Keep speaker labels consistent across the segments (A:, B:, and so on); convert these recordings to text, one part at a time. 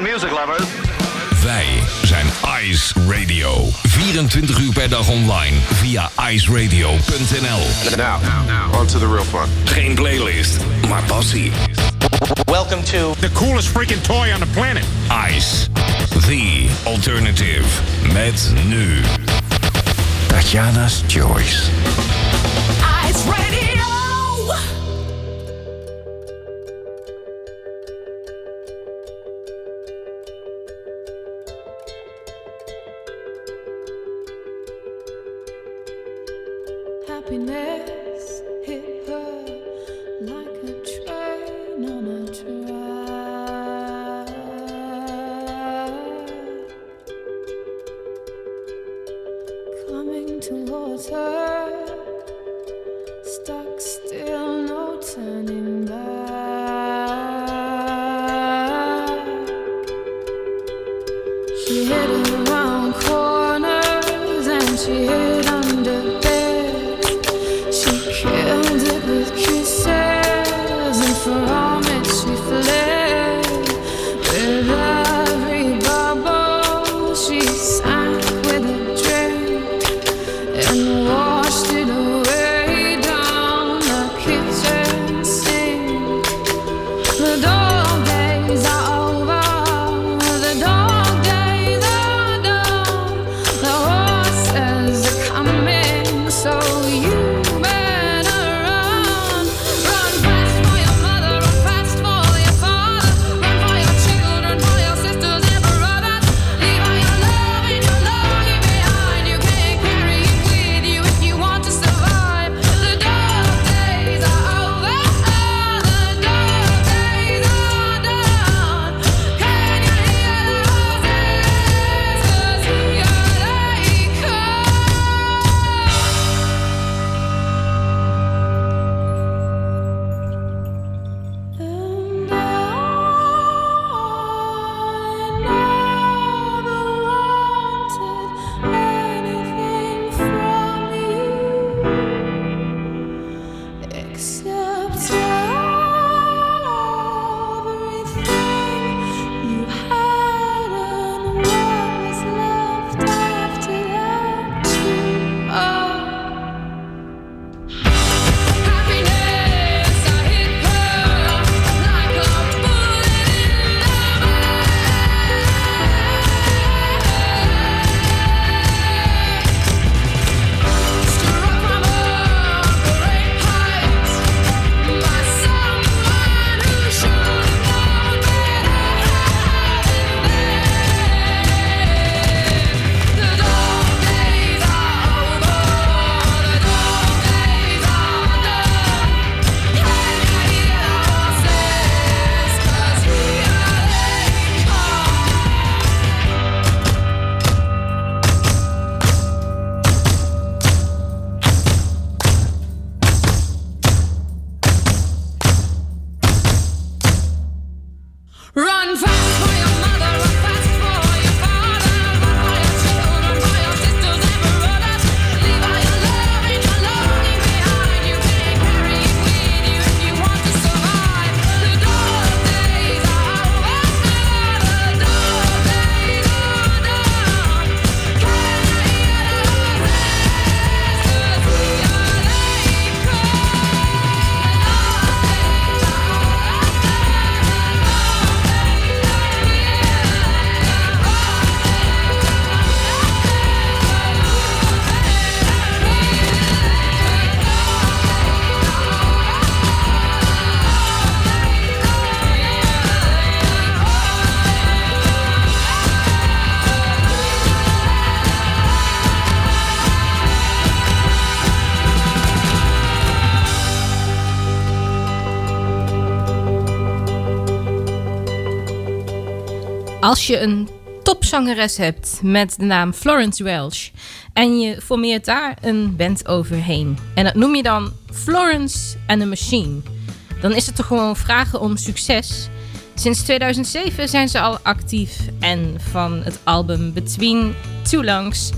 A: Music lovers.
B: Wij zijn Ice Radio. 24 uur per dag online via iceradio.nl.
C: Now, now, on to the real fun.
B: Geen playlist, maar passie.
D: Welcome to
E: the coolest freaking toy on the planet.
B: Ice, the alternative. Met nu. Tatjana's Choice.
F: Ice Radio.
G: Als je een topzangeres hebt met de naam Florence Welsh en je formeert daar een band overheen en dat noem je dan Florence and the Machine, dan is het toch gewoon vragen om succes. Sinds 2007 zijn ze al actief en van het album Between Two Longs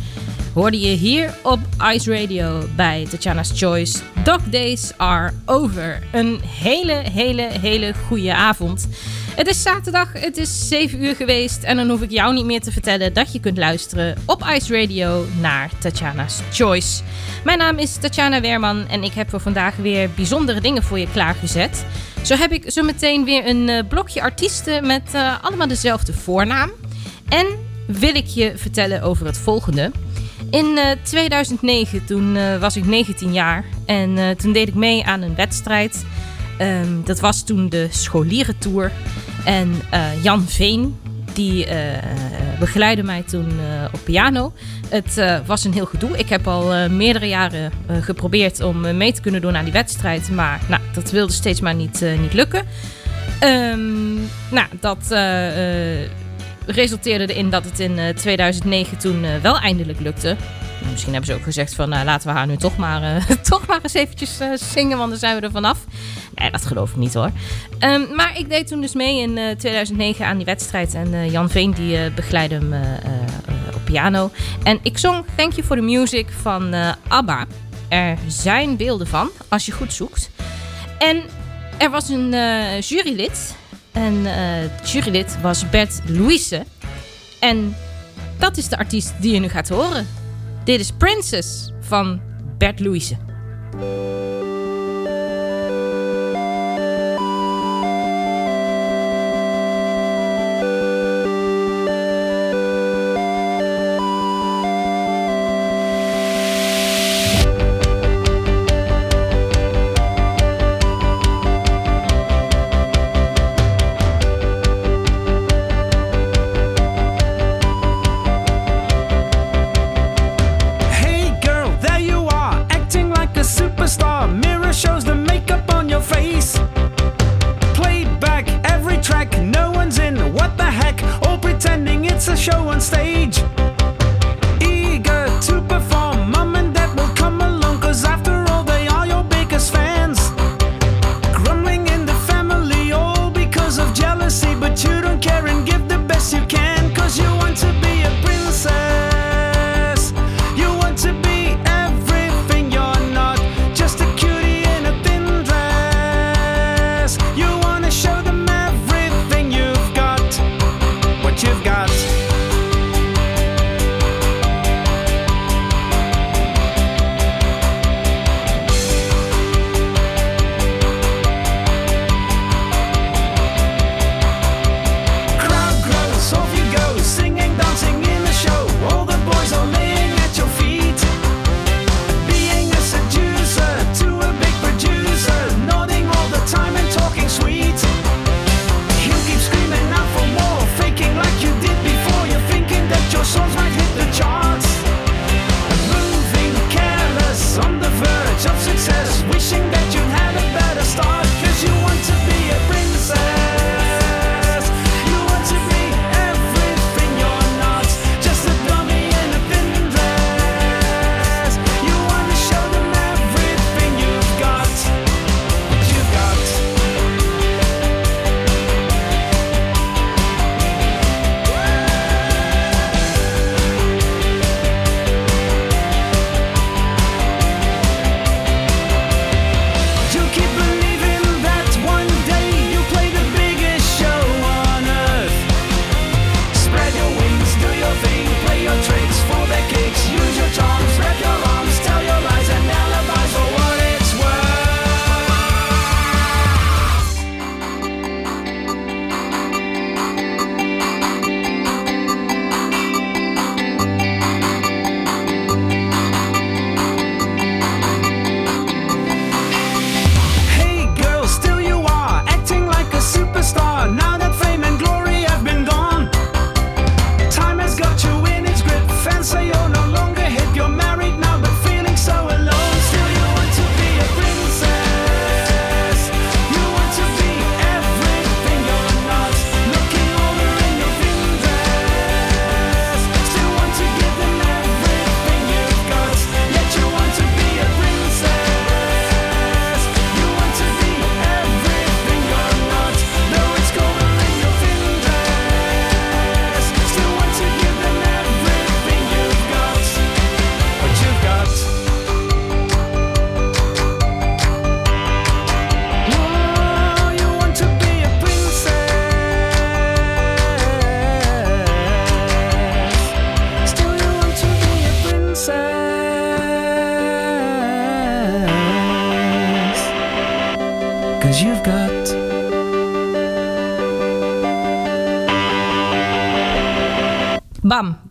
G: hoorde je hier op Ice Radio bij Tatjana's Choice. Dog Days are over. Een hele, hele, hele goede avond. Het is zaterdag, het is 7 uur geweest en dan hoef ik jou niet meer te vertellen dat je kunt luisteren op Ice Radio naar Tatjana's Choice. Mijn naam is Tatjana Weerman en ik heb voor vandaag weer bijzondere dingen voor je klaargezet. Zo heb ik zo meteen weer een eh, blokje artiesten met uh, allemaal dezelfde voornaam. En wil ik je vertellen over het volgende. In uh, 2009, toen uh, was ik 19 jaar en uh, toen deed ik mee aan een wedstrijd. Um, dat was toen de scholierentour. En Jan Veen, die begeleidde mij toen op piano. Het was een heel gedoe. Ik heb al meerdere jaren geprobeerd om mee te kunnen doen aan die wedstrijd. Maar nou, dat wilde steeds maar niet, niet lukken. Um, nou, dat resulteerde erin dat het in uh, 2009 toen uh, wel eindelijk lukte. Misschien hebben ze ook gezegd van uh, laten we haar nu toch maar, uh, toch maar eens eventjes zingen, want dan zijn we er vanaf. Nee, dat geloof ik niet hoor. Um, maar ik deed toen dus mee in 2009 aan die wedstrijd en Jan Veen die begeleidde hem op piano. En ik zong Thank You For The Music van ABBA. Er zijn beelden van, als je goed zoekt. En er was een jurylid en uh, was Bert Louise. En dat is de artiest die je nu gaat horen. Dit is Princess van Bert Louise.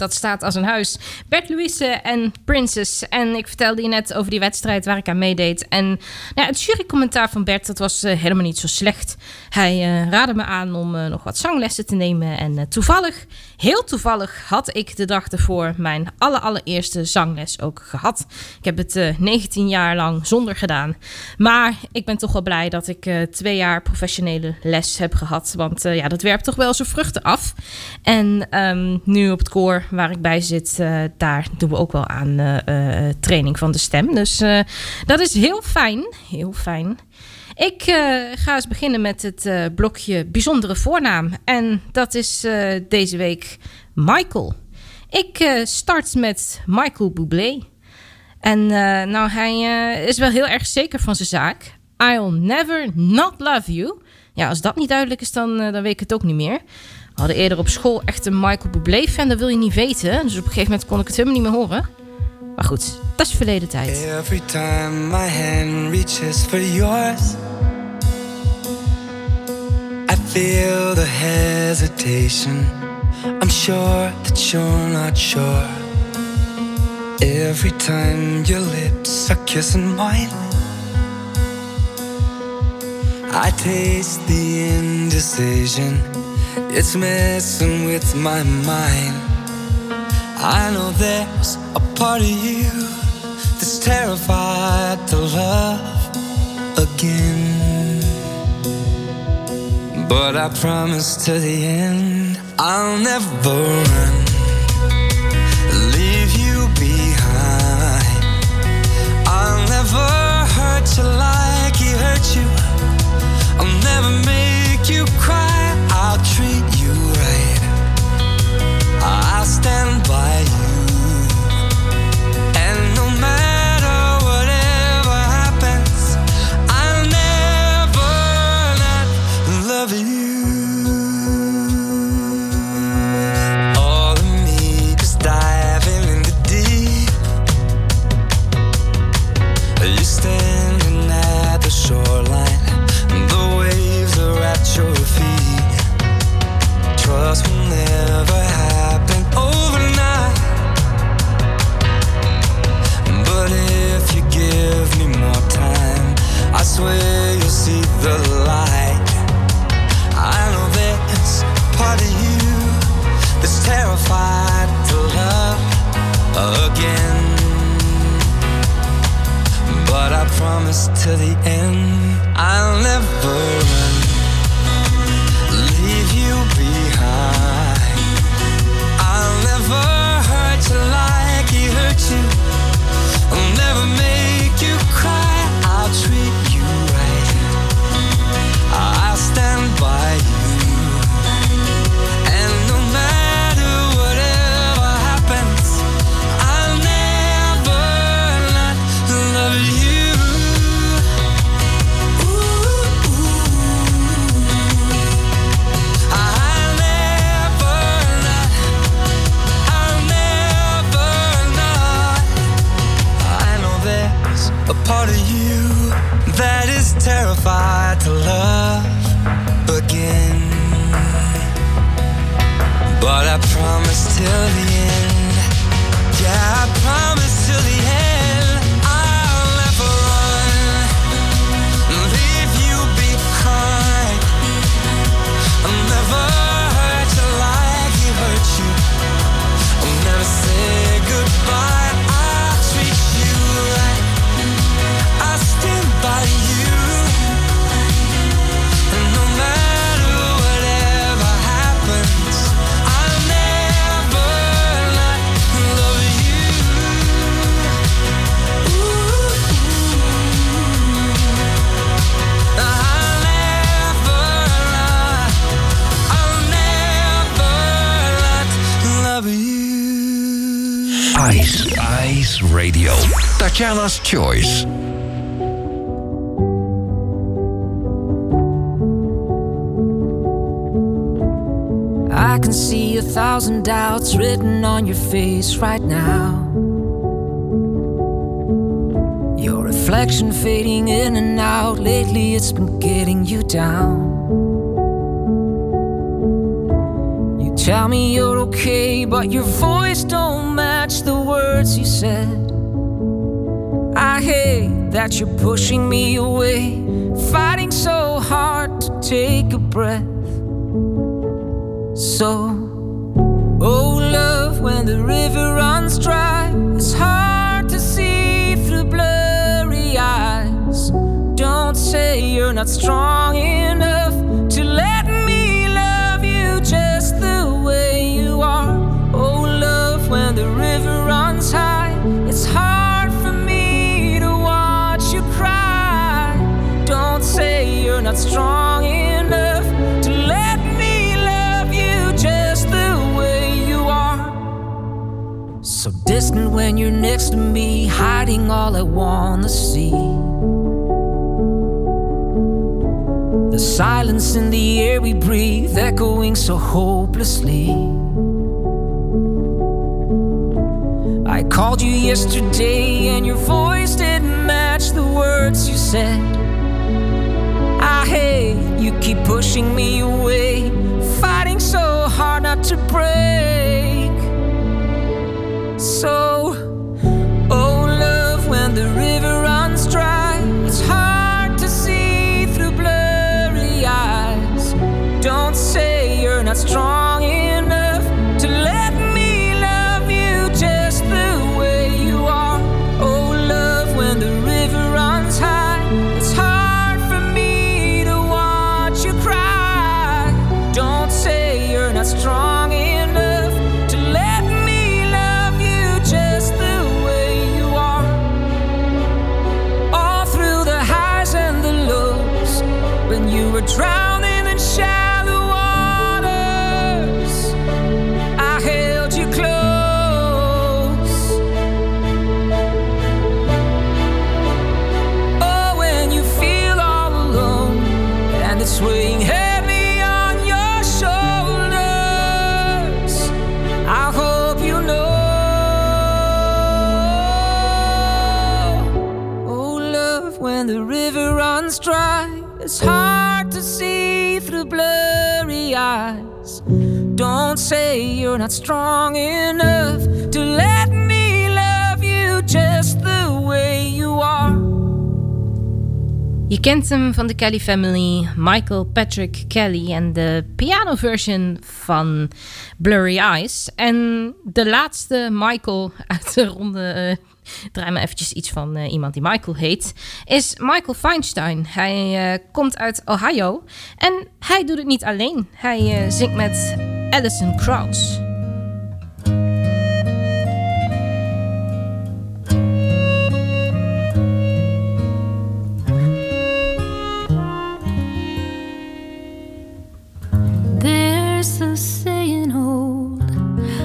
H: Dat staat als een huis. Bert Louise en Princess. En ik vertelde je net over die wedstrijd waar ik aan meedeed. En nou, het jurycommentaar van Bert, dat was uh, helemaal niet zo slecht. Hij uh, raadde me aan om uh, nog wat zanglessen te nemen. En toevallig, heel toevallig, had ik de dag ervoor mijn aller, allereerste zangles ook gehad. Ik heb het 19 jaar lang zonder gedaan. Maar ik ben toch wel blij dat ik twee jaar professionele les heb gehad. Want ja, dat werpt toch wel zijn vruchten af. En um, nu op het koor waar ik bij zit, uh, daar doen we ook wel aan uh, training van de stem. Dus dat is heel fijn. Heel fijn. Ik ga eens beginnen met het blokje bijzondere voornaam. En dat is deze week Michael. Ik start met Michael Bublé. En nou, hij is wel heel erg zeker van zijn zaak. I'll never not love you. Ja, als dat niet duidelijk is, dan, dan weet ik het ook niet meer. We hadden eerder op school echt een Michael Bublé fan, dat wil je niet weten. Dus op een gegeven moment kon ik het helemaal niet meer horen. Maar goed, dat is verleden tijd. Every time my hand reaches for yours I feel the hesitation I'm sure that you're not sure Every time your lips are kissing mine I taste the indecision It's messing with my mind. I know there's a part of you that's terrified to love again. But I promise to the end, I'll never run, leave you behind. I'll never hurt you like I'll stand by to the end. I'll never. You.
B: Tatjana's Choice.
I: I can see a thousand doubts written on your face right now. Your reflection fading in and out. Lately, it's been getting you down.
J: Tell me you're okay, but your voice don't match the words you said. I hate that you're pushing me away, fighting so hard to take a breath. So, oh love, when the river runs dry, it's hard to see through blurry eyes. Don't say you're not strong enough the river runs high, it's hard for me to watch you cry. Don't say you're not strong enough to let me love you just the way you are. So distant when you're next to me, hiding all I wanna see. The silence in the air we breathe, echoing so hopelessly. I called you yesterday, and your voice didn't match the words you said. Ah, I hate you keep pushing me away, fighting so hard not to break. So, oh love, when the river you're not strong enough to let me love you just the way you are.
G: Je kent hem van de Kelly Family, Michael Patrick Kelly en de pianoversion van Blurry Eyes. En de laatste Michael uit de ronde, eh, draai maar eventjes iets van eh, iemand die Michael heet, is Michael Feinstein. Hij eh, komt uit Ohio en hij doet het niet alleen. Hij zingt met Alison Krauss.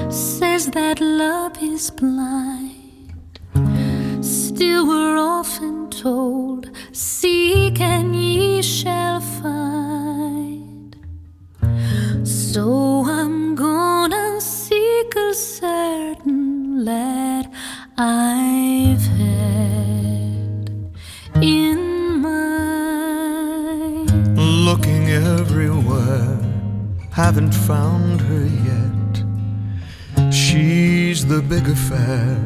K: Says that love is blind. Still, we're often told, Seek and ye shall find. So I'm gonna seek a certain lad I've had in mind.
L: Looking everywhere, haven't found big affair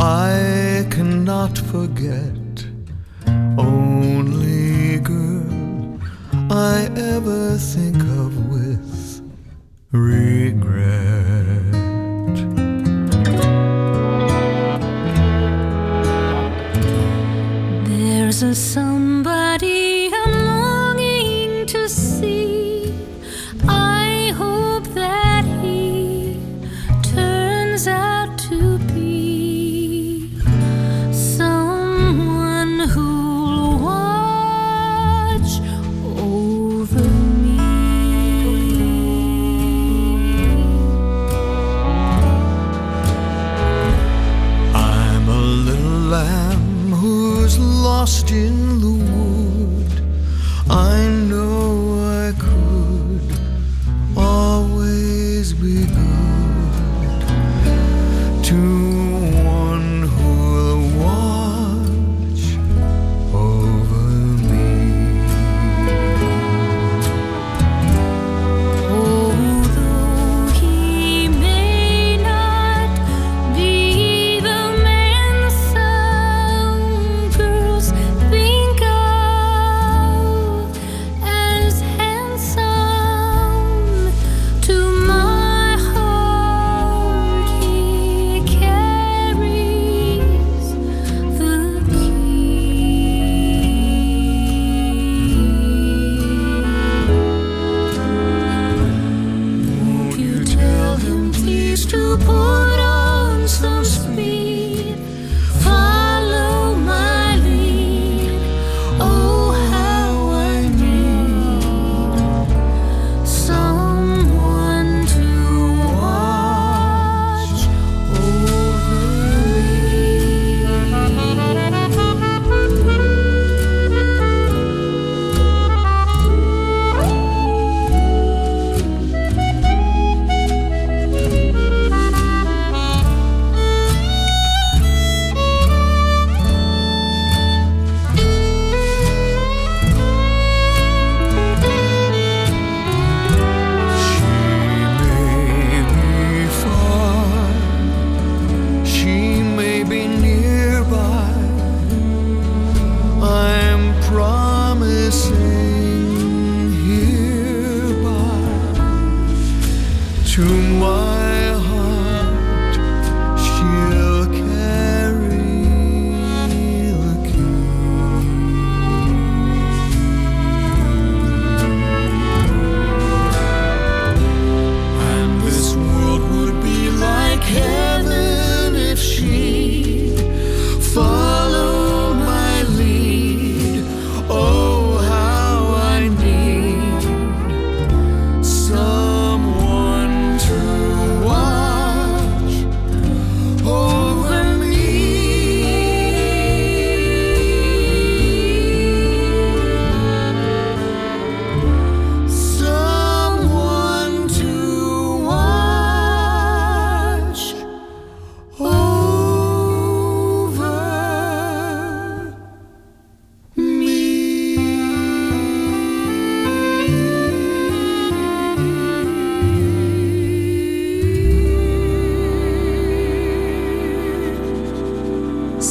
L: I cannot forget. Only girl I ever think of with regret.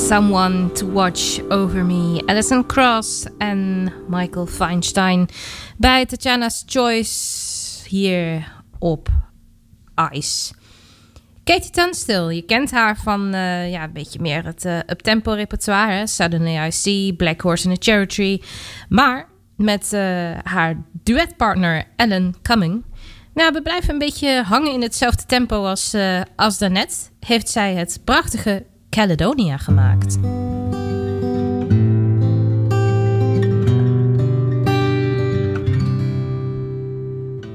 K: Someone
M: to Watch
N: Over Me.
G: Alison Cross en Michael Feinstein bij Tatjana's Choice hier op Ice. Katie Tunstall, je kent haar van eh, ja, een beetje meer het eh, uptempo repertoire. hè. Suddenly I See, Black Horse in a Cherry Tree. Maar met eh, haar duetpartner Ellen Cumming... Nou, we blijven een beetje hangen in hetzelfde tempo als, als daarnet. Heeft zij het prachtige Caledonia gemaakt.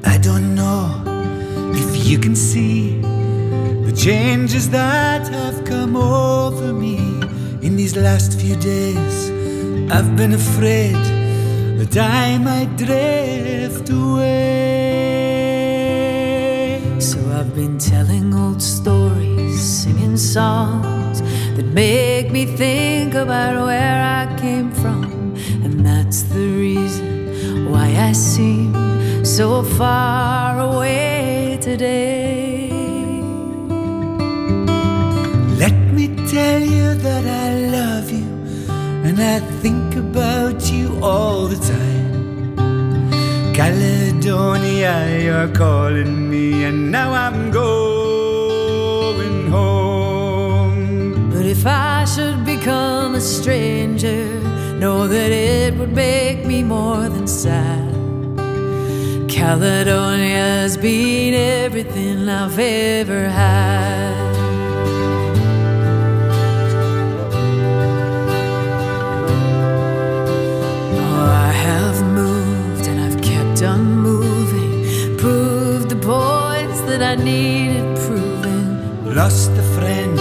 O: I don't know if you can see the changes that have come over me in these last few days. I've been afraid that I might drift away.
P: So I've been telling old stories, singing songs that make me think about where I came from. And that's the reason why I seem so far away today.
O: Let me tell you that I love you and I think about you all the time. Caledonia, you're calling me, and now I'm going
P: stranger, know that it would make me more than sad. Caledonia's been everything I've ever had. Oh, I have moved and I've kept on moving, proved the points that I needed proving.
O: Lost the friends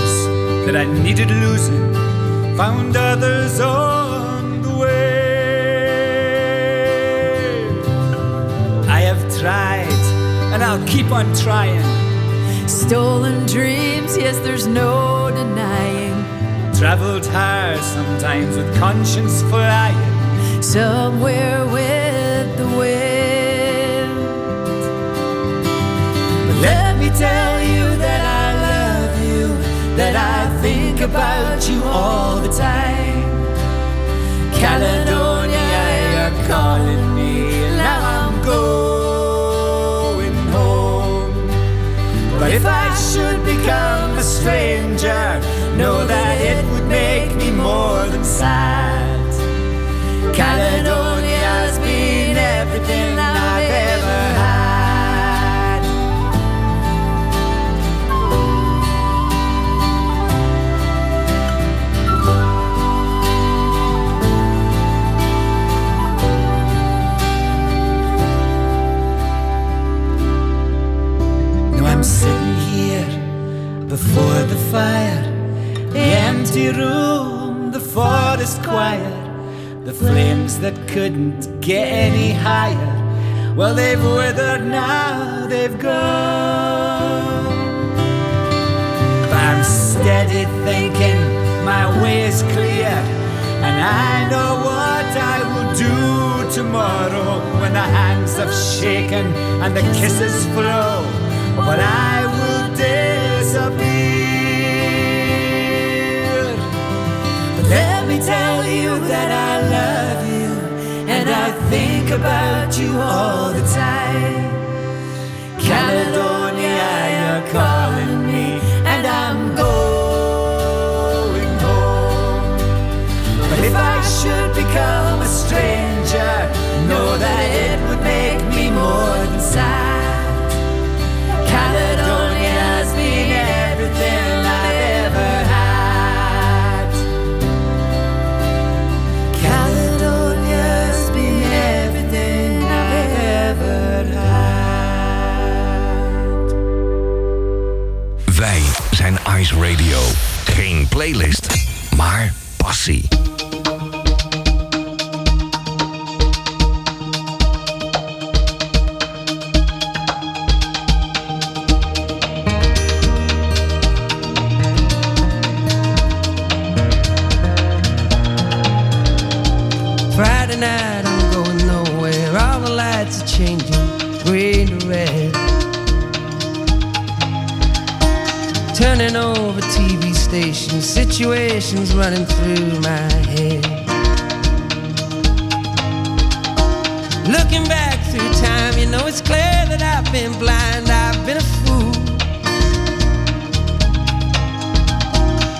O: that I needed losing, found others on the way. I have tried and I'll keep on trying.
P: Stolen dreams, yes, there's no denying.
O: Traveled hard sometimes with conscience flying.
P: Somewhere with the wind.
O: But let me tell you that I love you, that I think about you all the time. Caledonia, you're calling me, and now I'm going home. But if I should become a stranger, know that it would make me more than sad. Caledonia's been everything room, the forest quiet, the flames that couldn't get any higher. Well, they've withered now, they've gone. But I'm steady thinking my way is clear, and I know what I will do tomorrow when the hands have shaken and the kisses flow. But I tell you that I love you, and I think about you all the time. Caledonia, you're calling me, and I'm going home. But if I should become
B: playlist, maar passie.
Q: Friday night, I'm going nowhere. All the lights are changing, green to red. Turning over TV stations, situations running through my head. Looking back through time, you know it's clear that I've been blind, I've been a fool.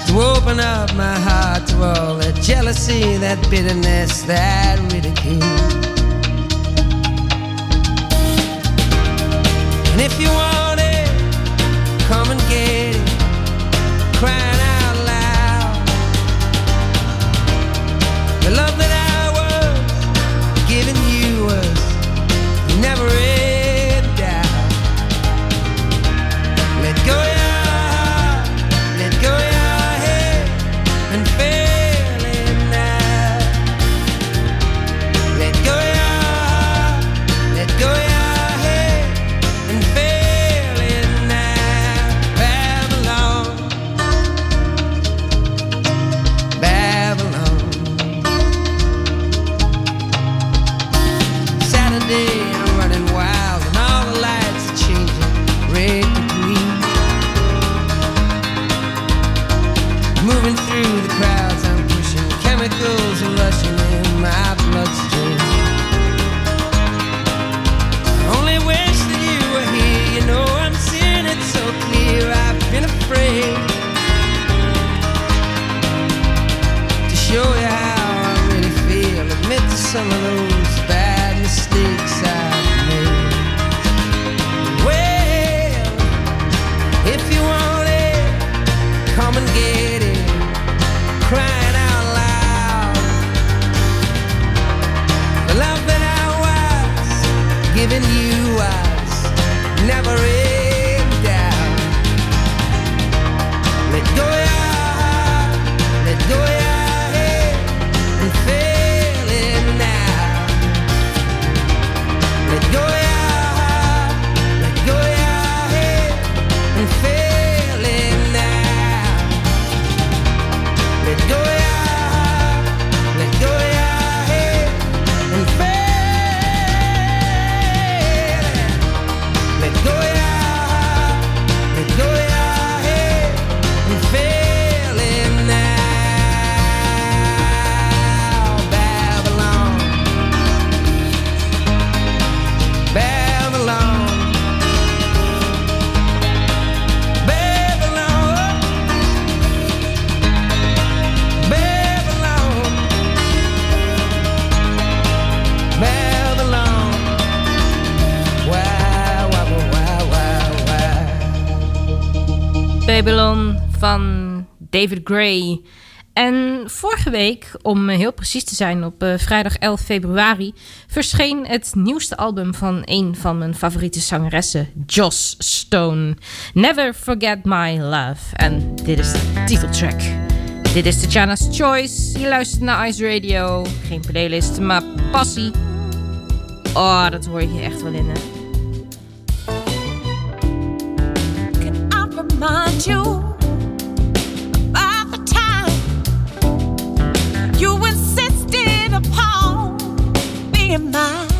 Q: To open up my heart to all that jealousy, that bitterness, that ridicule. And if you want it, come and get it, giving you was never in
G: van David Gray. En vorige week, om heel precies te zijn, op uh, vrijdag 11 februari, verscheen het nieuwste album van een van mijn favoriete zangeressen, Joss Stone. Never Forget My Love. En dit is de titeltrack. Dit is Tatjana's Choice. Je luistert naar Ice Radio. Geen playlist, maar passie. Oh, dat hoor je echt wel in, hè?
R: Can I remind you upon being mine?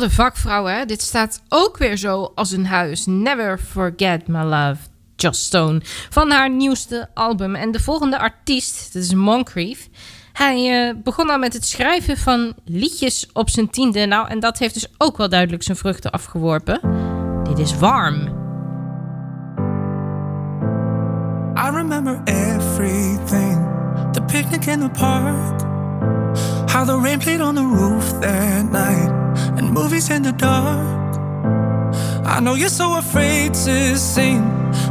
G: Wat een vakvrouw, hè? Dit staat ook weer zo als een huis. Never Forget My Love, Joss Stone. Van haar nieuwste album. En de volgende artiest, dat is Moncrief. Hij eh, begon al met het schrijven van liedjes op zijn tiende. Nou, en dat heeft dus ook wel duidelijk zijn vruchten afgeworpen. Dit is Warm.
S: I remember everything the picnic in the park, how the rain played on the roof that night, and movies in the dark. I know you're so afraid to sing,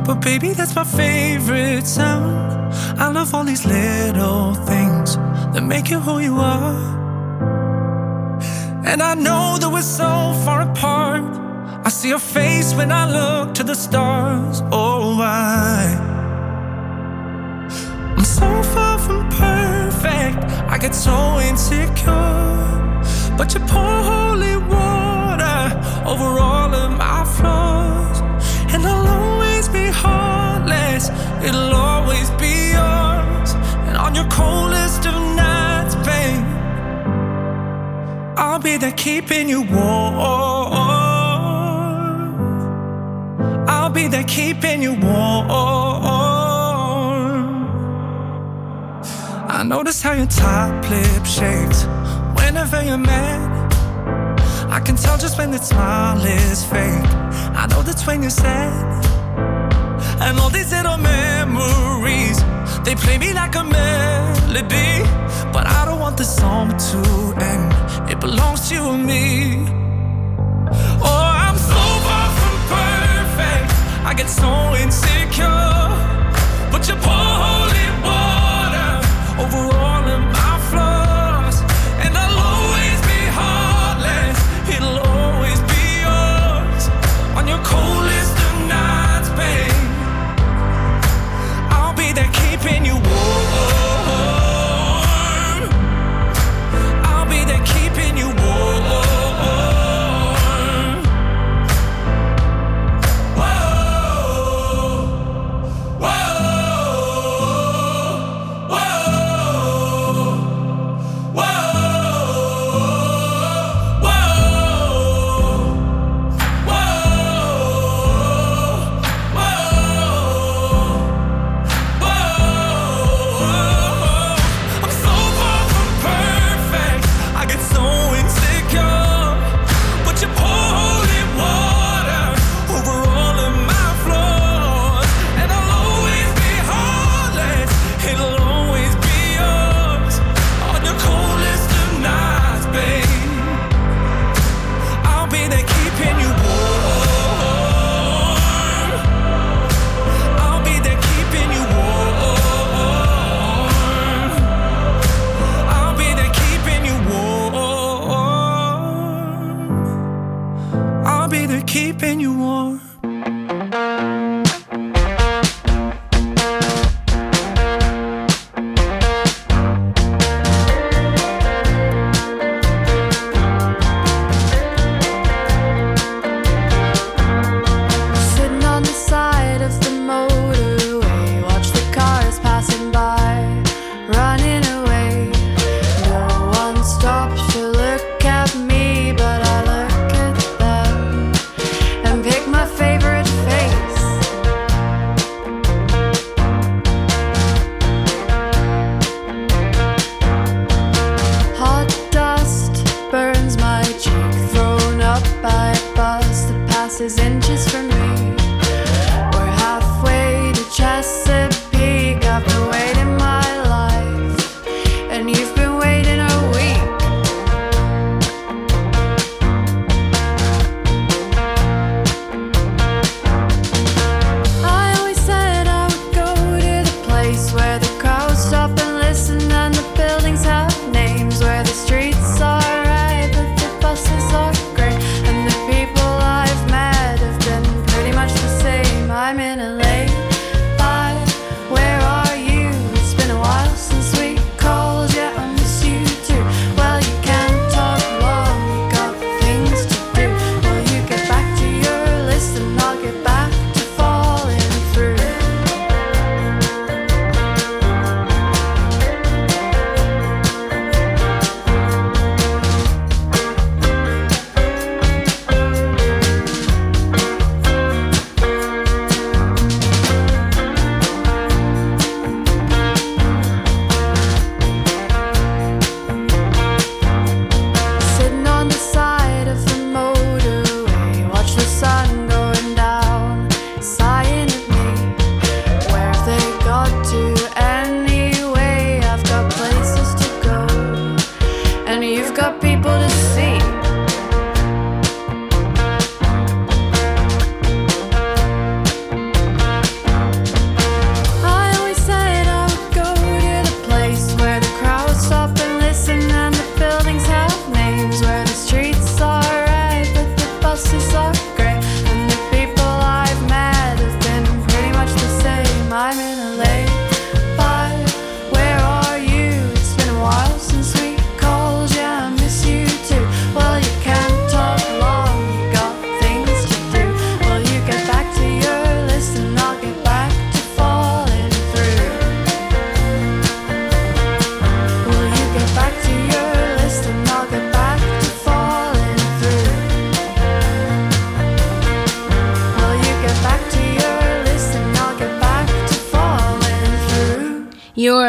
S: but baby, that's my favorite sound. I love all these little things that make you who you are. And I know that we're so far apart. I see your face when I look to the stars. Oh, why? I'm so far from perfect. I get so insecure. But you pour holy water over all of my flaws. And I'll always be heartless, it'll always be yours. And on your coldest of nights, babe, I'll be there keeping you warm. I'll be there keeping you warm. I notice how your top lip shakes Whenever you're mad, I can tell just when that smile is fake. I know that's when you're sad. And all these little memories, they play me like a melody. But I don't want the song to end, it belongs to you and me. Oh, I'm so far from perfect, I get so insecure. But you pour holy
G: boy.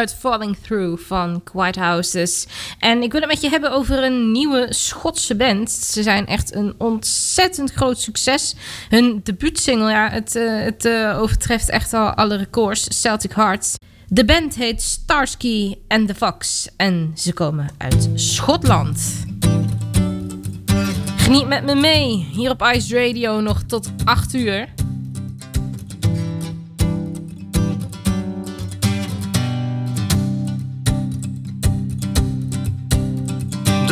G: Falling Through van Quiet Houses. En ik wil het met je hebben over een nieuwe Schotse band. Ze zijn echt een ontzettend groot succes. Hun debuutsingle, ja, het, eh, het eh, overtreft echt al alle records. Celtic Hearts. De band heet Starsky and the Fox. En ze komen uit Schotland. Geniet met me mee. Hier op Ice Radio nog tot 8 uur.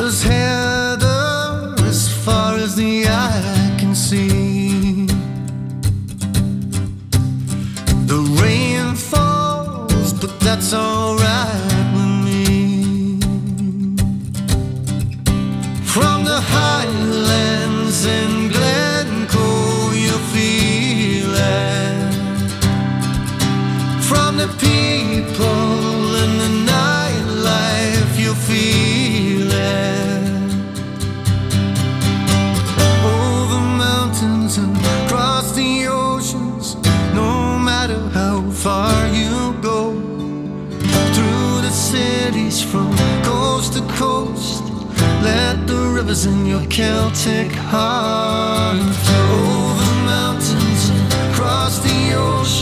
L: Does heather as far as the eye can see? The rain falls, but that's alright with me. From the highlands in Glencoe, you feel it. From the rivers in your Celtic heart. Over mountains and across the oceans,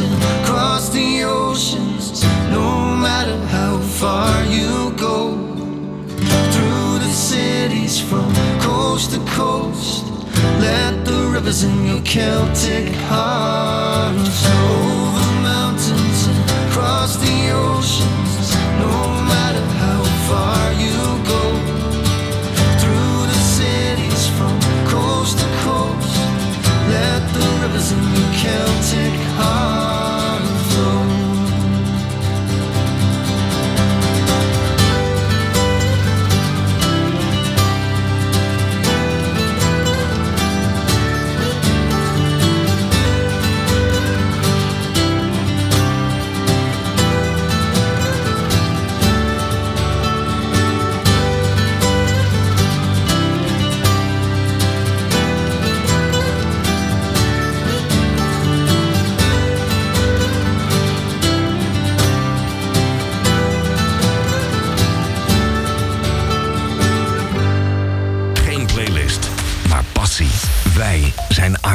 L: and across the oceans, no matter how far you go. Through the cities from coast to coast, let the rivers in your Celtic heart flow.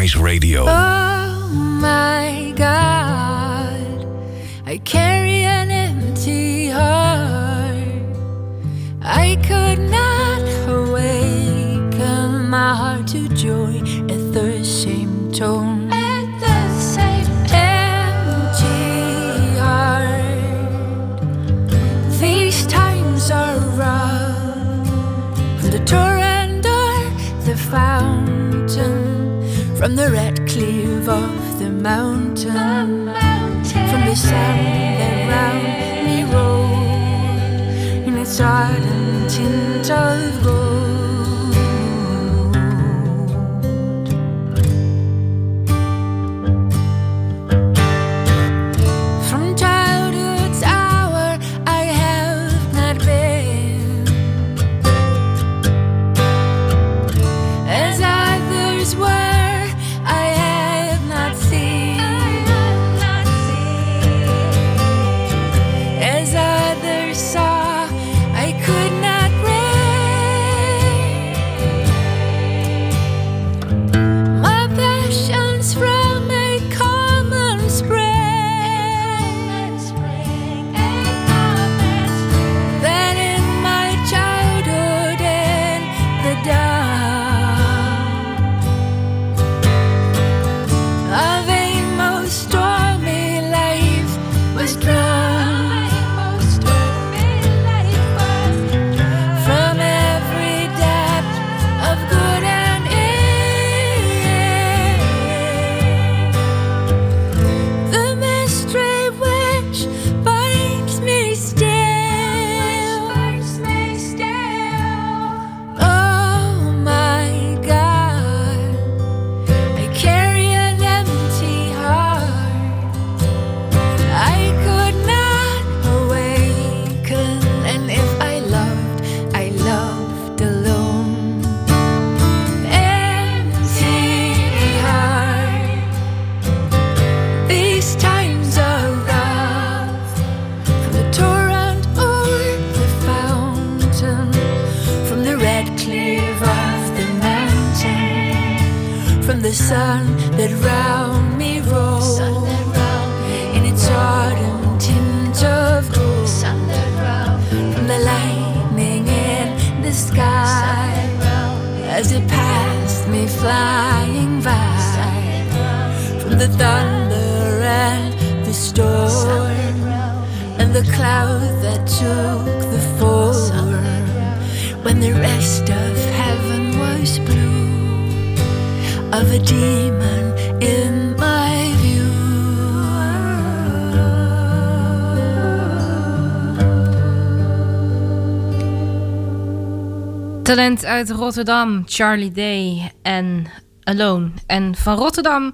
B: Ice Radio.
P: Oh my God, from the red cliff of the mountain, from the sun that round me rolled in its ardent as it passed me flying by, from the thunder and the storm. And the cloud that took the form when the rest of heaven was blue. Of a demon
G: Talent uit Rotterdam, Charlie Day en Alone. En van Rotterdam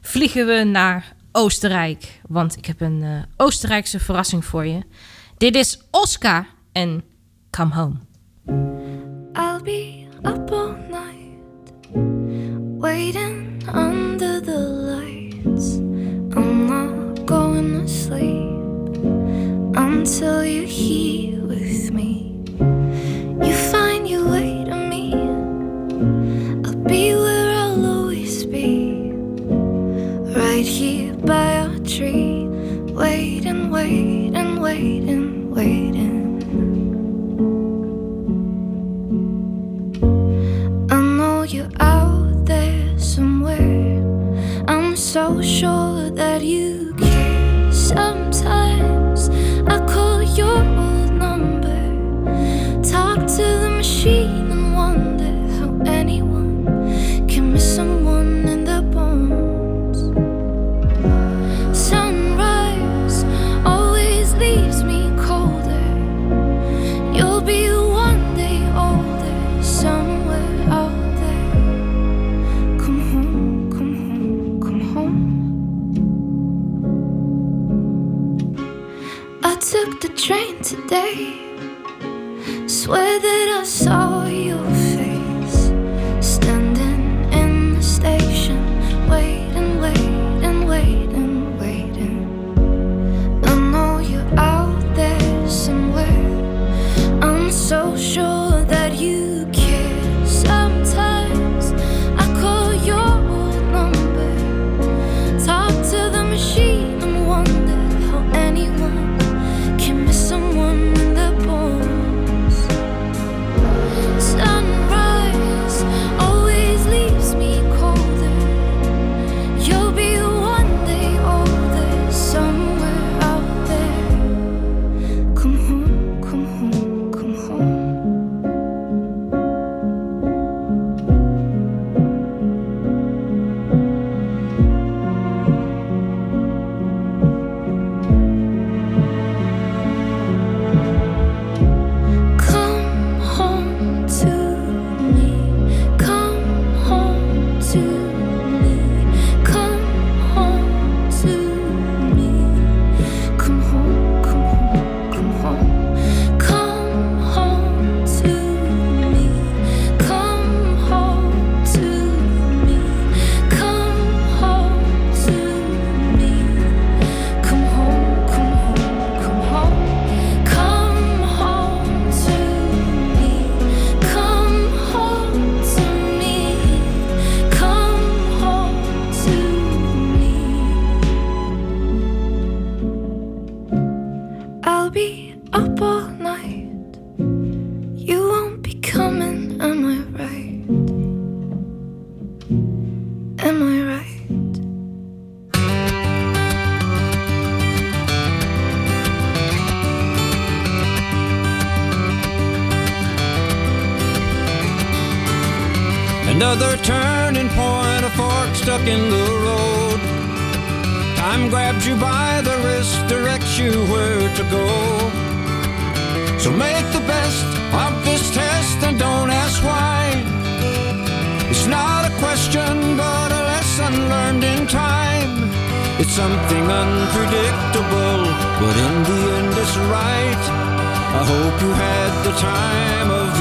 G: vliegen we naar Oostenrijk. Want ik heb een eh, Oostenrijkse verrassing voor je. Dit is Oscar en Come Home.
P: I'll be up all night, waiting under the lights. I'm not going to sleep until you're here with me. Right here by our tree, waiting, waiting, waiting, waiting. I know you're out there somewhere. I'm so sure that you care. Sometimes I call your old number, talk to the machine, train
S: where to go. So make the best of this test and don't ask why. It's not a question, but a lesson learned in time. It's something unpredictable, but in the end it's right. I hope you had the time of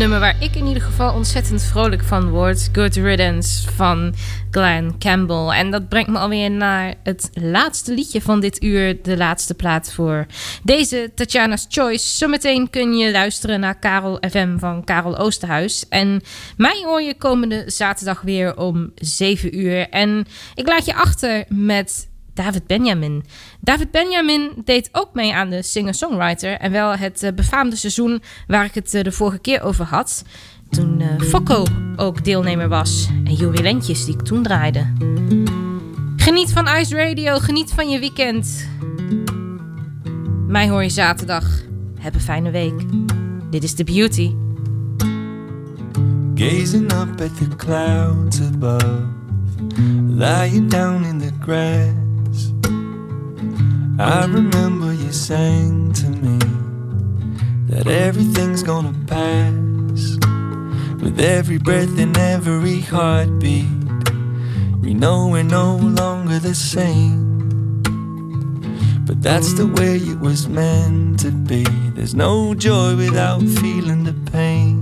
G: nummer waar ik in ieder geval ontzettend vrolijk van word. Good Riddance van Glenn Campbell. En dat brengt me alweer naar het laatste liedje van dit uur. De laatste plaat voor deze Tatjana's Choice. Zometeen kun je luisteren naar Karel FM van Karel Oosterhuis. En mij hoor je komende zaterdag weer om 7 uur. En ik laat je achter met David Benjamin. David Benjamin deed ook mee aan de singer-songwriter. En wel het eh, befaamde seizoen waar ik het eh, de vorige keer over had. Toen eh Fokko ook deelnemer was. En jubilentjes die ik toen draaide. Geniet van Ice Radio. Geniet van je weekend. Mij hoor je zaterdag. Heb een fijne week. Dit is The Beauty.
H: Gazing up at the clouds above, lying down in the grass. I remember you sang to me that everything's gonna pass. With every breath and every heartbeat, we know we're no longer the same. But that's the way it was meant to be. There's no joy without feeling the pain.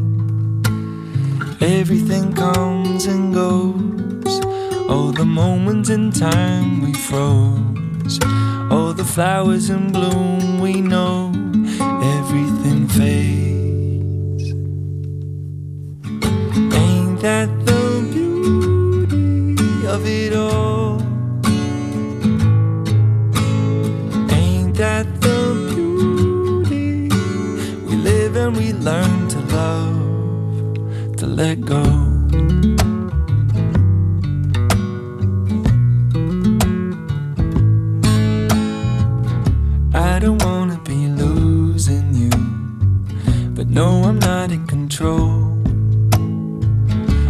H: Everything comes and goes. Oh, the moments in time we froze. Oh, the flowers in bloom we know. Everything fades. Ain't that the beauty of it all? Ain't that the beauty? We live and we learn to love, to let go. Control.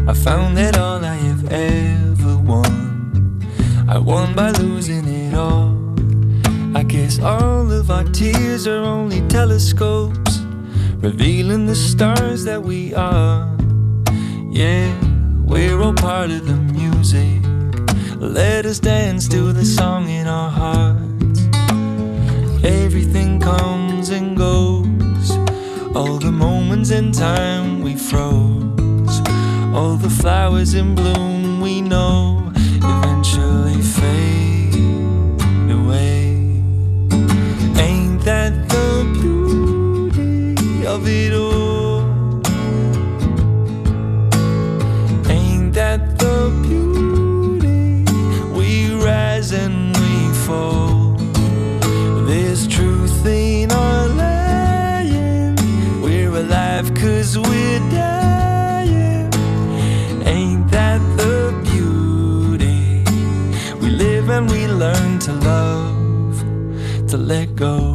H: I found that all I have ever won, I won by losing it all. I guess all of our tears are only telescopes, revealing the stars that we are. Yeah, we're all part of the music. Let us dance to the song in our hearts moments in time we froze. All the flowers in bloom we know eventually fade away. Ain't that the beauty of it all? to let go.